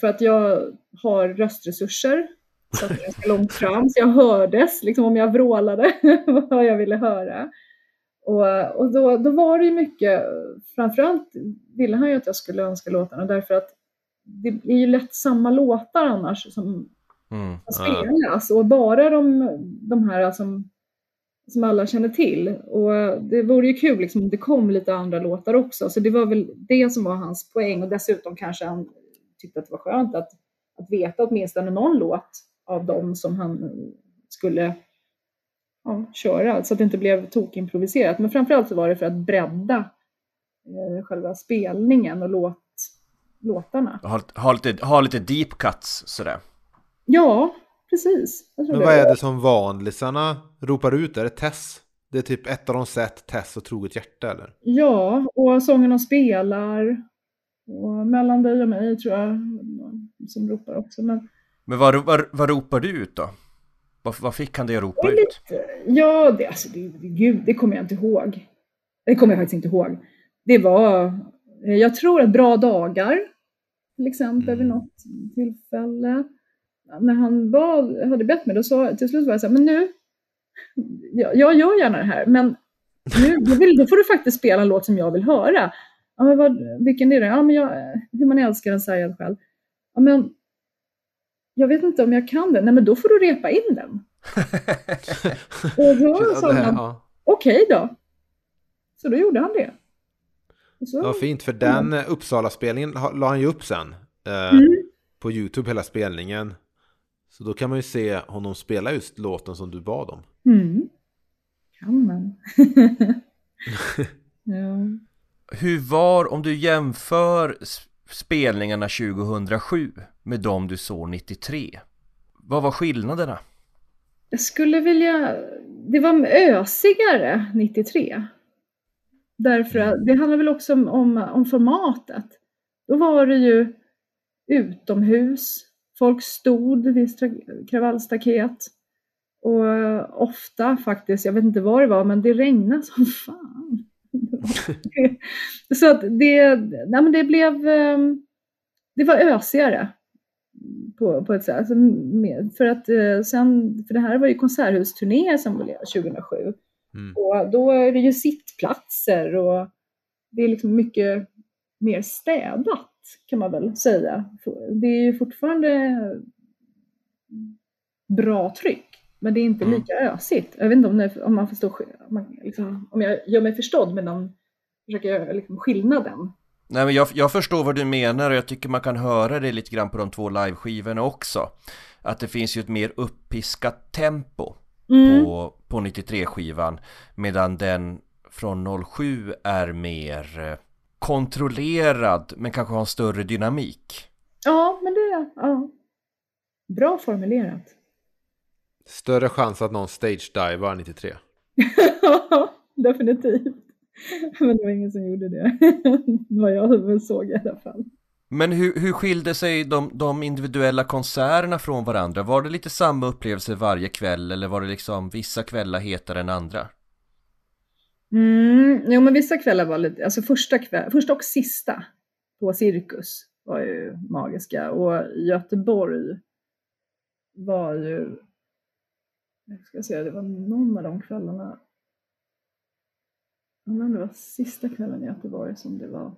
För att jag har röstresurser så att jag är ganska långt fram, så jag hördes liksom om jag vrålade vad jag ville höra. Och, och då, då var det ju mycket, framförallt ville han ju att jag skulle önska låtarna därför att det är ju lätt samma låtar annars som mm, spelas och bara de, de här som, som alla känner till. Och det vore ju kul liksom, om det kom lite andra låtar också, så det var väl det som var hans poäng och dessutom kanske han tyckte att det var skönt att, att veta åtminstone någon låt av dem som han skulle ja, köra så att det inte blev tokimproviserat. Men framförallt så var det för att bredda eh, själva spelningen och låt, låtarna. Ha, ha, lite, ha lite deep cuts sådär. Ja, precis. Men vad är det som vanlisarna ropar ut? Är det Tess? Det är typ ett av de sett Tess och Troget hjärta eller? Ja, och sången de spelar. Och mellan dig och mig tror jag som ropar också. Men Men vad, vad, vad ropar du ut då? Vad, vad fick han dig att ropa ut? ja, det, alltså, det, gud, det kommer jag inte ihåg. Det kommer jag faktiskt inte ihåg. Det var, jag tror att bra dagar, till exempel vid Mm. något tillfälle. När han bad, hade bett mig, då sa till slut var jag så här, men nu, jag, jag gör gärna det här, men nu, vill, då får du faktiskt spela en låt som jag vill höra. Ja, men vad, vilken är det? Ja, men jag, hur man älskar en sargad själ. Ja, men jag vet inte om jag kan den. Nej, men då får du repa in den. Och då sa han, ja. okej då. Så då gjorde han det. Och så, Ja, fint. För den eh, Uppsala-spelningen la han ju upp sen. Eh, Mm. På YouTube, hela spelningen. Så då kan man ju se honom spela just låten som du bad om. mm. Kan man. ja. Hur var, om du jämför spelningarna 2007 med de du såg 93? Vad var skillnaderna? Jag skulle vilja... Det var ösigare 93. Därför att det handlar väl också om, om, om formatet. Då var det ju utomhus. Folk stod vid kravallstaket. Och ofta faktiskt, jag vet inte vad det var, men det regnade som fan. Så att det, nej men det blev, ehm, det var ösigare på, på ett sätt. Alltså, för att eh, sen, för det här var ju konserthusturné som blev 2007. Mm. Och då är det ju sittplatser och det är liksom mycket mer städat kan man väl säga. Det är ju fortfarande bra tryck, men det är inte Mm. lika ösigt. Jag vet inte om, det, om man förstår, om, man, liksom, om jag gör mig förstådd med den, försöker göra liksom skillnaden. Nej men jag, jag förstår vad du menar och jag tycker man kan höra det lite grann på de två liveskivorna också. Att det finns ju ett mer uppiskat tempo Mm. på, på 93-skivan medan den från 07 är mer eh, kontrollerad men kanske har en större dynamik. Ja, men det, ja. Bra formulerat. Större chans att någon stage-divar 93. Definitivt. Men det var ingen som gjorde det. Vad jag såg i alla fall. Men hur, hur skilde sig de, de individuella konserterna från varandra? Var det lite samma upplevelse varje kväll eller var det liksom vissa kvällar hetare än andra? Mm, jo, men vissa kvällar var lite, alltså första, kväll, första och sista på Cirkus var ju magiska. Och Göteborg var ju, jag ska säga, det var någon av de kvällarna, jag undrar om det var sista kvällen i Göteborg som det var,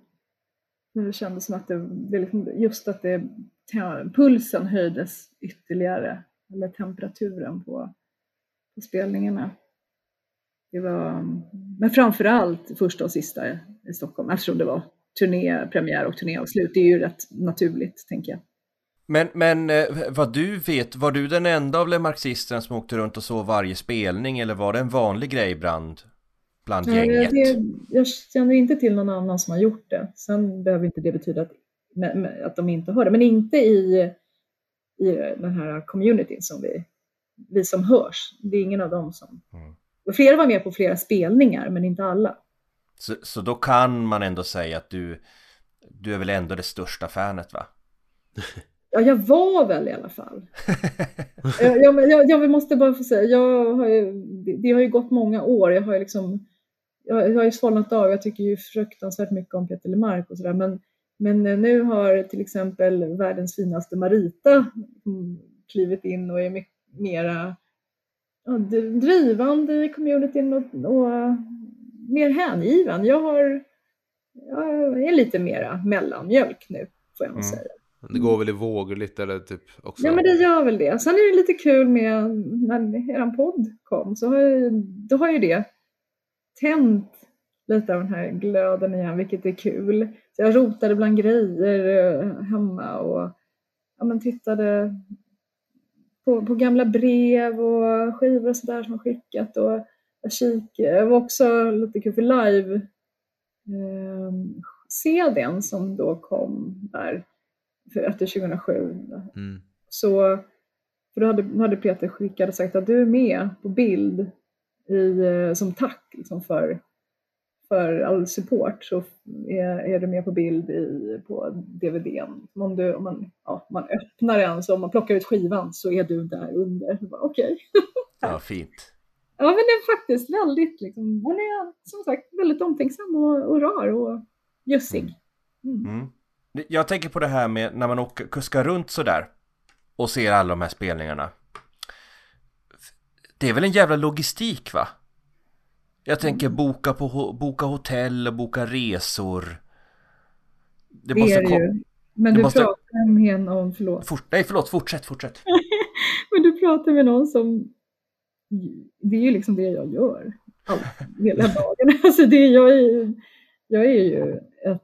det kändes som att det, det liksom, just att det, pulsen höjdes ytterligare, eller temperaturen på, på spelningarna. Det var, men framför allt första och sista i Stockholm eftersom det var turné, premiär och turnéavslut. Det är ju rätt naturligt, tänker jag. Men, men eh, vad du vet, var du den enda av marxisterna som åkte runt och såg varje spelning eller var det en vanlig grej bland, bland Nej, gänget? det, jag känner inte till någon annan som har gjort det. Sen behöver inte det betyda att, att de inte har det, men inte i, i den här communityn som vi, vi som hörs. Det är ingen av dem som... Mm. Flera var med på flera spelningar, men inte alla. Så, så då kan man ändå säga att du, du är väl ändå det största fanet va? Ja, jag var väl i alla fall. jag, jag, jag, måste bara få säga, jag har ju, det, har ju gått många år. Jag har ju liksom, jag, har ju svalnat av. Jag tycker ju fruktansvärt mycket om Peter Lemark och sådär. Men, men nu har till exempel världens finaste Marita mm, klivit in och är mycket mera drivande i communityn och, och mer hängiven. Jag har, jag är lite mera mellanmjölk nu, får jag nog Mm. säga. Det går väl i vågor lite eller typ också. Ja men det gör väl det. Sen är det lite kul med när er podd kom så har ju, då har ju det tänt lite av den här glöden igen vilket är kul. Så jag rotade bland grejer eh, hemma och ja, men tittade på, på gamla brev och skivor och sådär som har skickat och jag kikade. Det var också lite kul för live eh, CDn som då kom där för efter 2007 Mm. så för då hade, hade Peter skickat och sagt att du är med på bild i, eh, som tack liksom för, för all support så är, är du med på bild i, på DVDn. Om, du, om man, ja, man öppnar den, så om man plockar ut skivan så är du där under. Okej. Okay. Ja, fint. Ja, men det är faktiskt väldigt, liksom, hon är som sagt väldigt omtänksam och, och rar och bjussig. Mm. Mm. Jag tänker på det här med när man åker, kuskar runt sådär och ser alla de här spelningarna. Det är väl en jävla logistik va? Jag tänker boka, på, boka hotell och boka resor. Det, det måste är det ju. Men du måste... pratar med någon, förlåt. Fort... Nej, förlåt, fortsätt, fortsätt. Men du pratar med någon som, det är ju liksom det jag gör all, hela dagen. Alltså det, jag, är, jag är ju ett,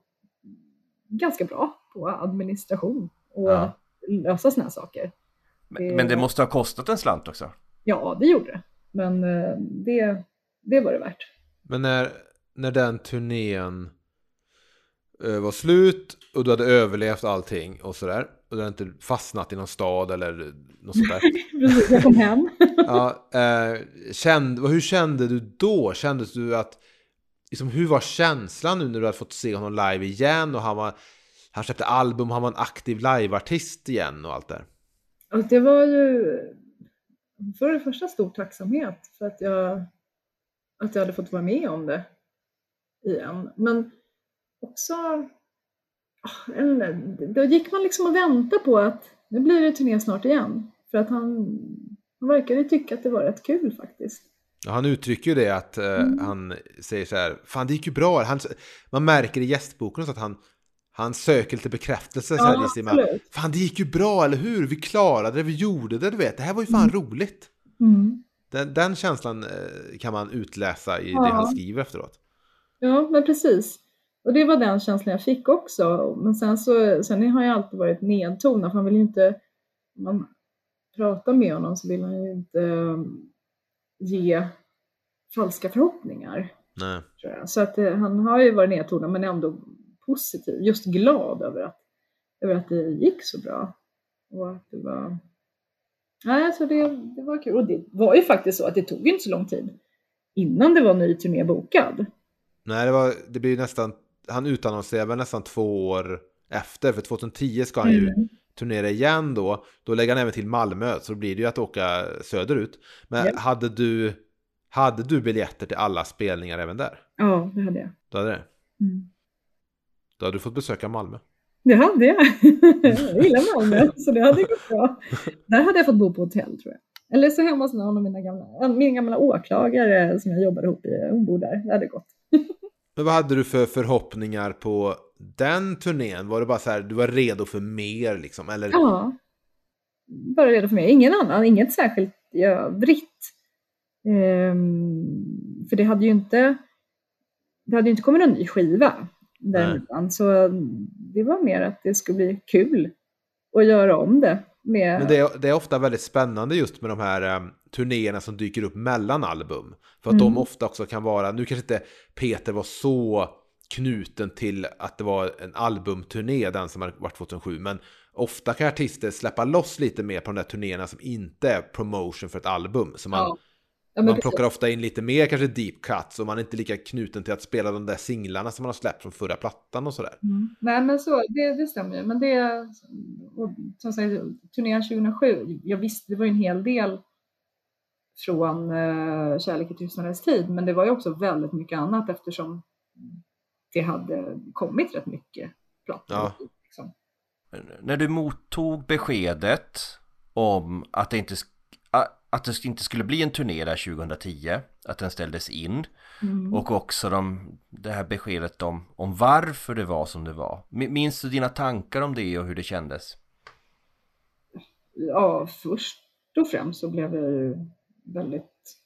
ganska bra på administration och ja. lösa sådana här saker. Men, men det måste ha kostat en slant också? Ja, det gjorde det. Men eh, det, det var det värt. Men när, när den turnén uh, var slut och du hade överlevt allting och sådär och du hade inte fastnat i någon stad eller något sånt där. Precis, jag kom hem. ja, uh, kände, hur kände du då? Kände du att, liksom, hur var känslan nu när du hade fått se honom live igen och han var han släppte album, han var en aktiv liveartist igen och allt där. Alltså det var ju för det första stor tacksamhet för att jag att jag hade fått vara med om det igen. Men också, då gick man liksom och väntade på att nu blir det turné snart igen. För att han, han verkade tycka att det var rätt kul faktiskt. Han uttrycker ju det att uh, mm. han säger så här, fan det gick ju bra. Han, man märker i gästboken så att han, han söker lite bekräftelse. Ja, så här, absolut. Fan det gick ju bra, eller hur? Vi klarade det, vi gjorde det, du vet. Det här var ju fan mm. roligt. Mm. Den, den känslan eh, kan man utläsa i ja. det han skriver efteråt. Ja, men precis. Och det var den känslan jag fick också. Men sen, så, sen har jag alltid varit nedtonad, för han vill ju inte... Om man pratar med honom så vill han ju inte um, ge falska förhoppningar. Nej. Så att eh, han har ju varit nedtonad men ändå positiv, just glad över att, över att det gick så bra. Och att det var Nej, alltså det, det var kul. Och det var ju faktiskt så att det tog inte så lång tid innan det var ny turné bokad. Nej, det, var, det blir nästan, han utannonserade nästan två år efter, för 2010 ska han ju mm. turnera igen då. Då lägger han även till Malmö, så då blir det ju att åka söderut. Men ja. hade, du, hade du biljetter till alla spelningar även där? Ja, det hade jag. Du hade det? Mm. Då hade du fått besöka Malmö. Det hade jag. jag gillar Malmö, så det hade gått bra. Där hade jag fått bo på hotell tror jag. Eller så hemma hos någon av mina gamla, min gamla åklagare som jag jobbade ihop i. Hon bor där. Det hade gått. Men vad hade du för förhoppningar på den turnén? Var det bara så här, du var redo för mer liksom? Eller? Ja, bara redo för mer. Ingen annan, inget särskilt i övrigt. Um, för det hade ju inte, det hade ju inte kommit någon ny skiva däremellan. Så det var mer att det skulle bli kul att göra om det. Med... Men det är, det är ofta väldigt spännande just med de här um, turnéerna som dyker upp mellan album. För att mm. de ofta också kan vara, nu kanske inte Peter var så knuten till att det var en albumturné, den som varit 2007, men ofta kan artister släppa loss lite mer på de där turnéerna som inte är promotion för ett album. Så man, ja. Ja, man plockar ofta in lite mer kanske deep cuts och man är inte lika knuten till att spela de där singlarna som man har släppt från förra plattan och sådär. Mm. Nej men så, det, det stämmer ju. Men det, och, som sagt, turnén 2007, jag visste, det var ju en hel del från uh, Kärlek i tystnadens tid, men det var ju också väldigt mycket annat eftersom det hade kommit rätt mycket plattor. Ja. Liksom. När du mottog beskedet om att det inte att det inte skulle bli en turné där 2010, att den ställdes in. Mm. Och också de, det här beskedet om, om varför det var som det var. Minns du dina tankar om det och hur det kändes? Ja, först och främst så blev jag ju väldigt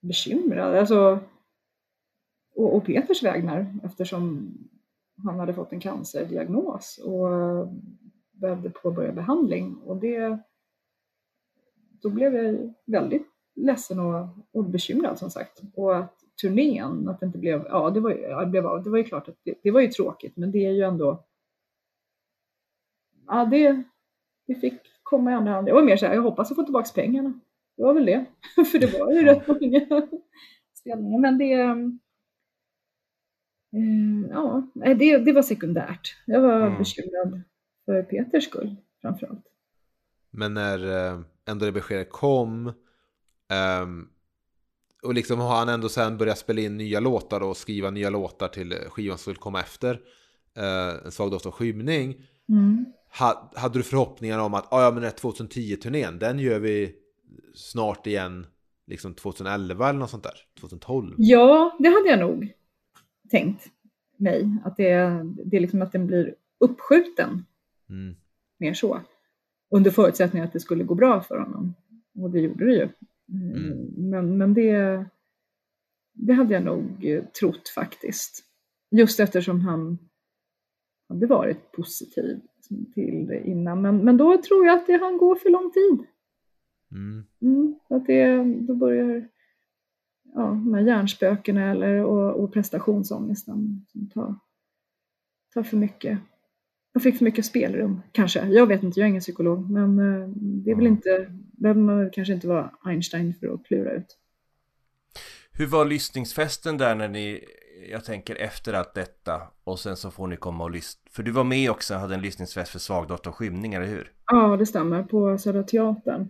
bekymrad. Alltså, och, och Peters vägnar eftersom han hade fått en cancerdiagnos och behövde påbörja behandling. Och det då blev jag väldigt ledsen och, och bekymrad som sagt. Och att turnén, att det inte blev, ja det var, ja, det blev, det var ju klart att det, det, var ju tråkigt men det är ju ändå, ja det, det fick komma i andra hand. Det var mer så här, jag hoppas att få tillbaka pengarna. Det var väl det, för det var ju rätt många spelningar. Men det, Eh, ja, det, det var sekundärt. Jag var Mm. bekymrad för Peters skull framförallt. Men när eh, ändå det beskedet kom ehm, och liksom har han ändå sen börjat spela in nya låtar och skriva nya låtar till skivan som skulle komma efter eh, En svag doft av skymning. Mm. Ha, hade du förhoppningar om att ah, ja, men den här 2010-turnén, den gör vi snart igen liksom 2011 eller något sånt där? 2012? Ja, det hade jag nog tänkt mig. Att det, det är liksom att den blir uppskjuten Mm. mer så. Under förutsättning att det skulle gå bra för honom. Och det gjorde det ju. Mm. Men, men det, det hade jag nog eh, trott faktiskt. Just eftersom han hade varit positiv till det innan. Men, men då tror jag att det han går för lång tid. Mm. Mm, att det, då börjar ja, de här hjärnspökena eller, och, och prestationsångesten tar, tar för mycket. Jag fick för mycket spelrum, kanske. Jag vet inte, jag är ingen psykolog. Men eh, det är väl Mm. inte, behöver man kanske inte vara Einstein för att klura ut. Hur var lyssningsfesten där när ni, jag tänker efter allt detta och sen så får ni komma och lyssna. För du var med också hade en lyssningsfest för Svagdotter och skymning, eller hur? Ja, det stämmer, på Södra Teatern.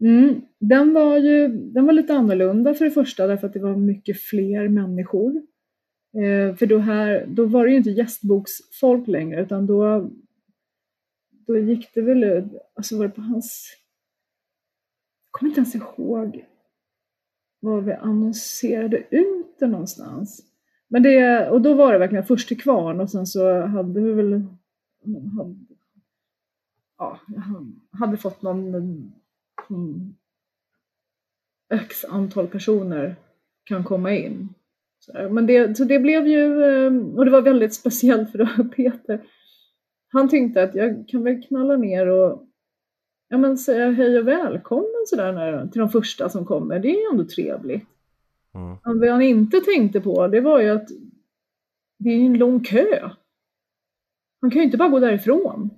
Mm, den var ju den var lite annorlunda för det första därför att det var mycket fler människor. Eh, för då, här, då var det ju inte gästboksfolk längre utan då, då gick det väl, alltså var det på hans, jag kommer inte ens ihåg var vi annonserade ut det någonstans. Men det, och då var det verkligen först till kvarn och sen så hade vi väl hade, ja, hade fått någon x antal personer kan komma in. Så, där. men det, så det blev ju, eh, och det var väldigt speciellt för då Peter, han tänkte att jag kan väl knalla ner och ja, men säga hej och välkommen sådär när, till de första som kommer. Det är ju ändå trevligt. Mm. Vad han inte tänkte på det var ju att det är ju en lång kö. Han kan ju inte bara gå därifrån.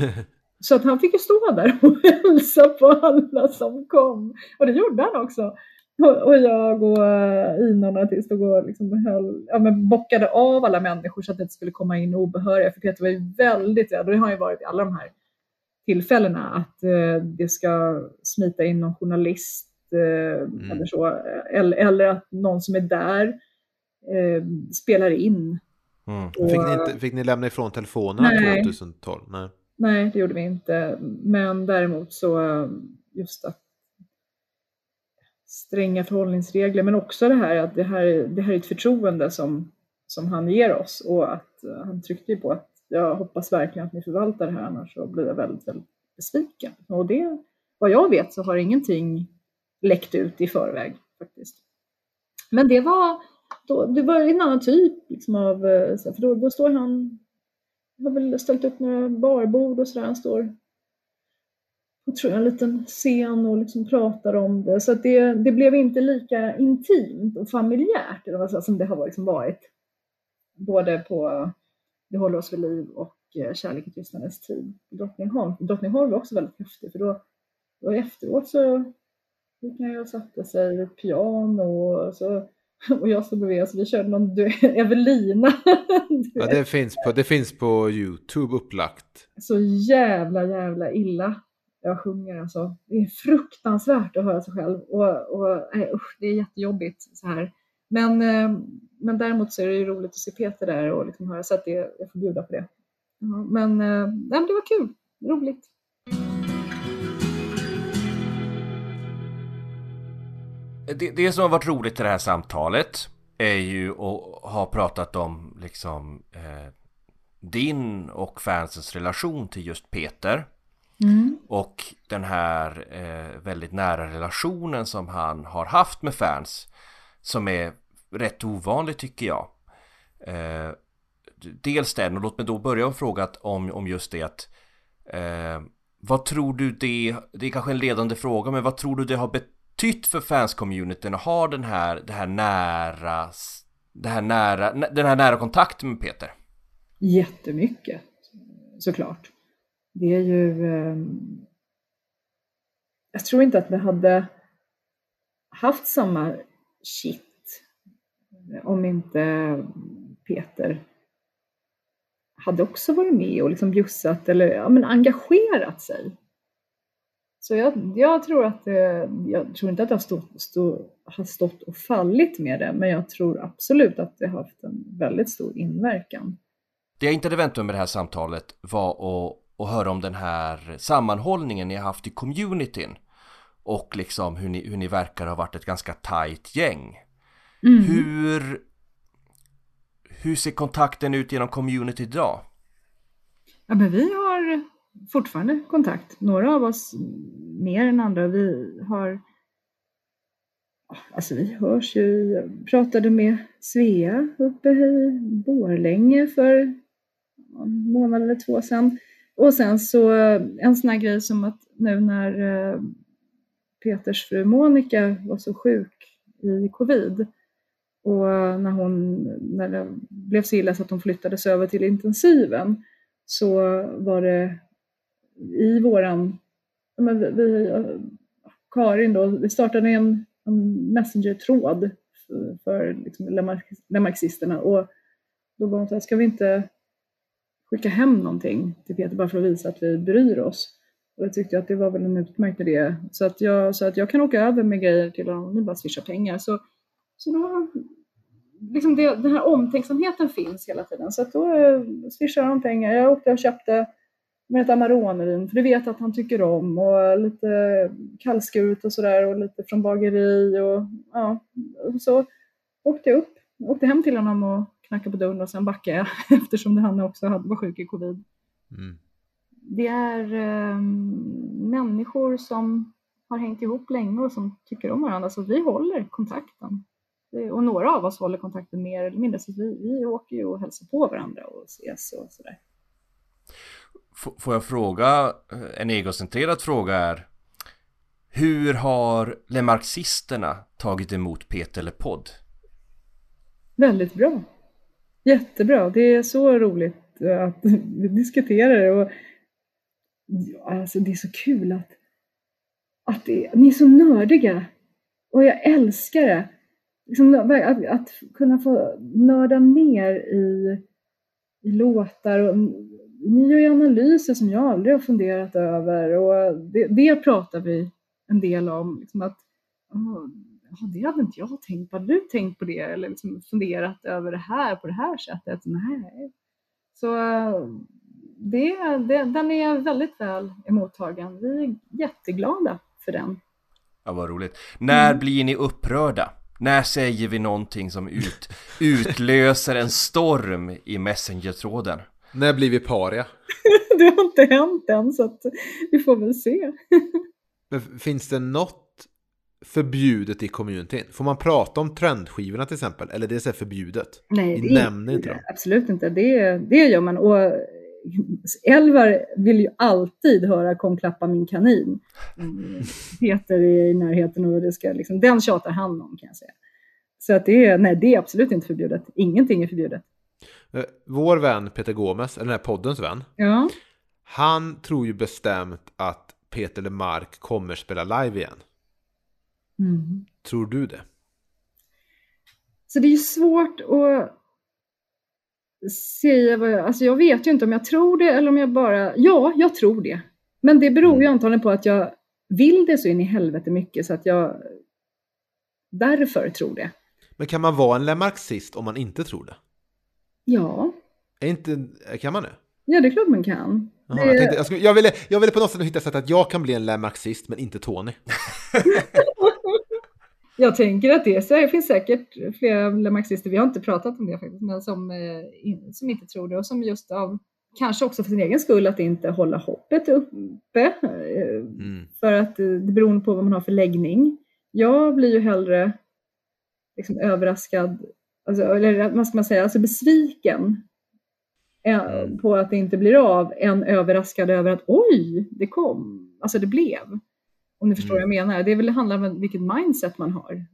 Så att han fick ju stå där och hälsa på alla som kom. Och det gjorde han också. Och, jag och uh, Ina och stod och liksom höll, ja, men bockade av alla människor så att det inte skulle komma in obehöriga. För Peter var ju väldigt rädd, och det har ju varit i alla de här tillfällena, att eh, det ska smita in någon journalist eh, eller så. Eller, eller att någon som är där eh, spelar in. Mm. Och, Fick, ni inte, fick ni lämna ifrån telefonerna Nej. 2012? Nej. Nej, det gjorde vi inte. Men däremot så eh, just att stränga förhållningsregler, men också det här att det här, det här är ett förtroende som, som han ger oss och att eh, han tryckte ju på att jag hoppas verkligen att ni förvaltar det här annars så blir jag väldigt, väldigt besviken. Och det, vad jag vet så har ingenting läckt ut i förväg faktiskt. Men det var, då, det var en annan typ liksom av, eh, för då, då står han, har väl ställt upp några barbord och sådär, han står tror jag, en liten scen och liksom pratar om det. Så det, det blev inte lika intimt och familjärt eller vad som det har liksom varit. Både på Det håller oss vid liv och eh, Kärlek i tystnadens tid på Drottningholm. Drottningholm var också väldigt häftig för då, då efteråt så gick han och satte sig vid ett piano och, så, och jag stod bredvid så vi körde någon du, Evelina. Du Ja, det, finns på, det finns på YouTube upplagt. så jävla jävla illa jag sjunger alltså. Det är fruktansvärt att höra sig själv och, och nej, usch, det är jättejobbigt så här. Men, eh, men däremot så är det ju roligt att se Peter där och liksom höra så att det, jag får bjuda på det. Ja, men, eh, nej, men det var kul, roligt. Det, det som har varit roligt i det här samtalet är ju att ha pratat om liksom eh, din och fansens relation till just Peter. Och den här eh, väldigt nära relationen som han har haft med fans. Som är rätt ovanlig tycker jag. Eh, dels den, och låt mig då börja och fråga om, om just det att eh, Vad tror du det, det är kanske en ledande fråga, men vad tror du det har betytt för fanscommunityn att ha den här, det här nära, det här nära, den här nära kontakten med Peter? Jättemycket, såklart. Det är ju... Eh, jag tror inte att vi hade haft samma shit om inte Peter hade också varit med och liksom bjussat eller ja, men engagerat sig. Så jag, jag tror att det, jag tror inte att det har stått, stå, har stått och fallit med det, men jag tror absolut att det har haft en väldigt stor inverkan. Det jag inte hade väntat mig med det här samtalet var att, att höra om den här sammanhållningen ni har haft i communityn och liksom hur ni, hur ni verkar ha varit ett ganska tajt gäng. Mm. Hur, hur ser kontakten ut genom community idag? Ja, men vi har fortfarande kontakt. Några av oss mer än andra. Vi har Alltså vi hörs ju. Jag pratade med Svea uppe i Borlänge för en månad eller två sedan. Och sen så eh, en sån här grej som att nu när eh, Peters fru Monica var så sjuk i covid och när hon när det blev så illa så att hon flyttades över till intensiven så var det i våran, ja, men vi, vi, Karin då, vi startade en, en messenger-tråd för, för liksom lemarxisterna och då var hon så här, ska vi inte skicka hem någonting till Peter bara för att visa att vi bryr oss? Och jag tyckte att det var väl en utmärkt idé. Så att jag, så att jag kan åka över med grejer till honom, ni bara swisha pengar. Så, så då, liksom det, den här omtänksamheten finns hela tiden. Så att då eh, swishar han pengar. Jag åkte och köpte med ett Amaronevin, för det vet att han tycker om och lite kallskuret och sådär och lite från bageri och ja, och så åkte jag upp, åkte hem till honom och knackade på dörren och sen backade jag eftersom han också var sjuk i covid. Mm. Det är eh, människor som har hängt ihop länge och som tycker om varandra, så vi håller kontakten. Och några av oss håller kontakten mer eller mindre, så vi, vi åker ju och hälsar på varandra och ses och sådär. Får jag fråga, en egocentrerad fråga är Hur har lemarxisterna tagit emot Peter Lepodd? Väldigt bra. Jättebra. Det är så roligt eh, att vi diskuterar det. Och, alltså det är så kul att, att det, ni är så nördiga. Och jag älskar det. Liksom, att, att kunna få nörda ner i, i låtar och ni gör ju analyser som jag aldrig har funderat över och det, det pratar vi en del om. Liksom att, oh, det hade inte jag tänkt på. Hade du tänkt på det eller liksom funderat över det här på det här sättet? Nej. Så det, det, den är väldigt väl emottagen. Vi är jätteglada för den. Ja, vad roligt. När mm. blir ni upprörda? När säger vi någonting som ut, utlöser en storm i Messenger-tråden? När blir vi paria? det har inte hänt än så att vi får väl se. Men finns det något förbjudet i communityn? Får man prata om trendskivorna till exempel? Eller det är så förbjudet? Nej, det nämner inte dem. Absolut inte. Det, det gör man. Och Elvar vill ju alltid höra Kom klappa min kanin. Peter är i närheten och det ska liksom, den tjatar han om kan jag säga. Så att det är, nej, det är absolut inte förbjudet. Ingenting är förbjudet. Eh, vår vän Peter Gomes, eller den här poddens vän, Ja. han tror ju bestämt att Peter Lemark kommer spela live igen. Mm. Tror du det? Så det är ju svårt att säga vad jag, alltså jag vet ju inte om jag tror det eller om jag bara, ja, jag tror det. Men det beror ju antagligen på att jag vill det så in i helvete mycket så att jag därför tror det. Men kan man vara en lemarxist om man inte tror det? Ja, Är inte, kan man det? ja det är klart man kan. Jaha, Det- jag, tänkte, jag, skulle, jag, ville, jag ville på något sätt hitta sätt att jag kan bli en lemarxist men inte Tony. Jag tänker att det, så det finns säkert flera marxister, vi har inte pratat om det faktiskt, men som, eh, som inte tror det och som just av, kanske också för sin egen skull, att inte hålla hoppet uppe. eh, Mm. För att eh, det beror på vad man har för läggning. Jag blir ju hellre liksom överraskad, alltså, eller vad ska man säga, alltså besviken Mm. på att det inte blir av, än överraskad över att oj, det kom, alltså det blev. Om ni förstår Mm. vad jag menar. Det är väl det handlar om vilket mindset man har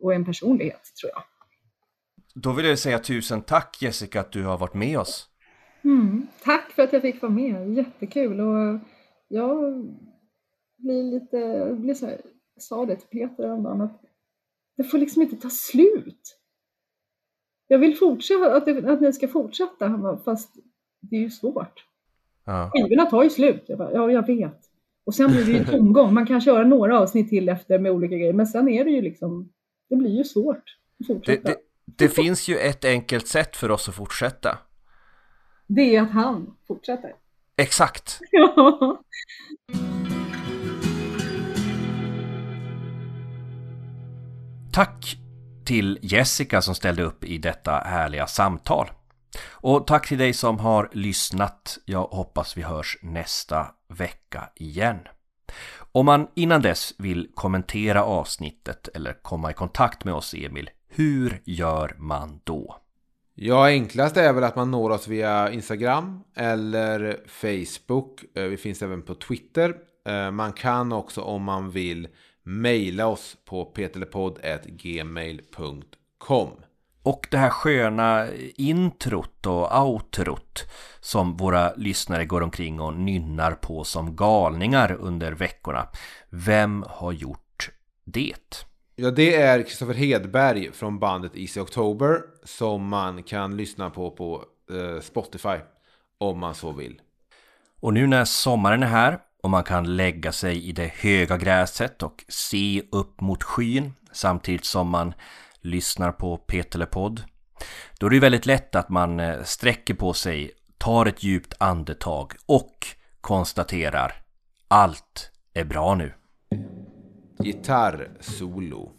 och en personlighet tror jag. Då vill jag säga tusen tack Jessica att du har varit med oss. Mm. Tack för att jag fick vara med, jättekul. Och jag blir lite, jag blir så här, jag sa det till Peter häromdagen att det får liksom inte ta slut. jag vill fortsätta, att, det, att ni ska fortsätta. Han bara, fast det är ju svårt. Ja. Skivorna tar ju slut. Jag bara, ja, jag vet. Och sen blir det ju tomgång. Man kan köra några avsnitt till efter med olika grejer, men sen är det ju liksom, det blir ju svårt att Det, fortsätta. det, det finns ju ett enkelt sätt för oss att fortsätta. Det är att han fortsätter. Exakt. Ja. Tack till Jessica som ställde upp i detta härliga samtal. Och tack till dig som har lyssnat. Jag hoppas vi hörs nästa vecka igen. Om man innan dess vill kommentera avsnittet eller komma i kontakt med oss Emil, hur gör man då? Ja, enklast är väl att man når oss via Instagram eller Facebook. Eh, vi finns även på Twitter. Eh, man kan också om man vill mejla oss på petelepoddgmail.com. Och det här sköna introt och outrot som våra lyssnare går omkring och nynnar på som galningar under veckorna. Vem har gjort det? Ja, det är Kristoffer Hedberg från bandet Easy October som man kan lyssna på på eh, Spotify om man så vill. Och nu när sommaren är här och man kan lägga sig i det höga gräset och se upp mot skyn samtidigt som man lyssnar på Petelepodd. Då är det ju väldigt lätt att man eh, sträcker på sig, tar ett djupt andetag och konstaterar allt är bra nu. Gitarrsolo.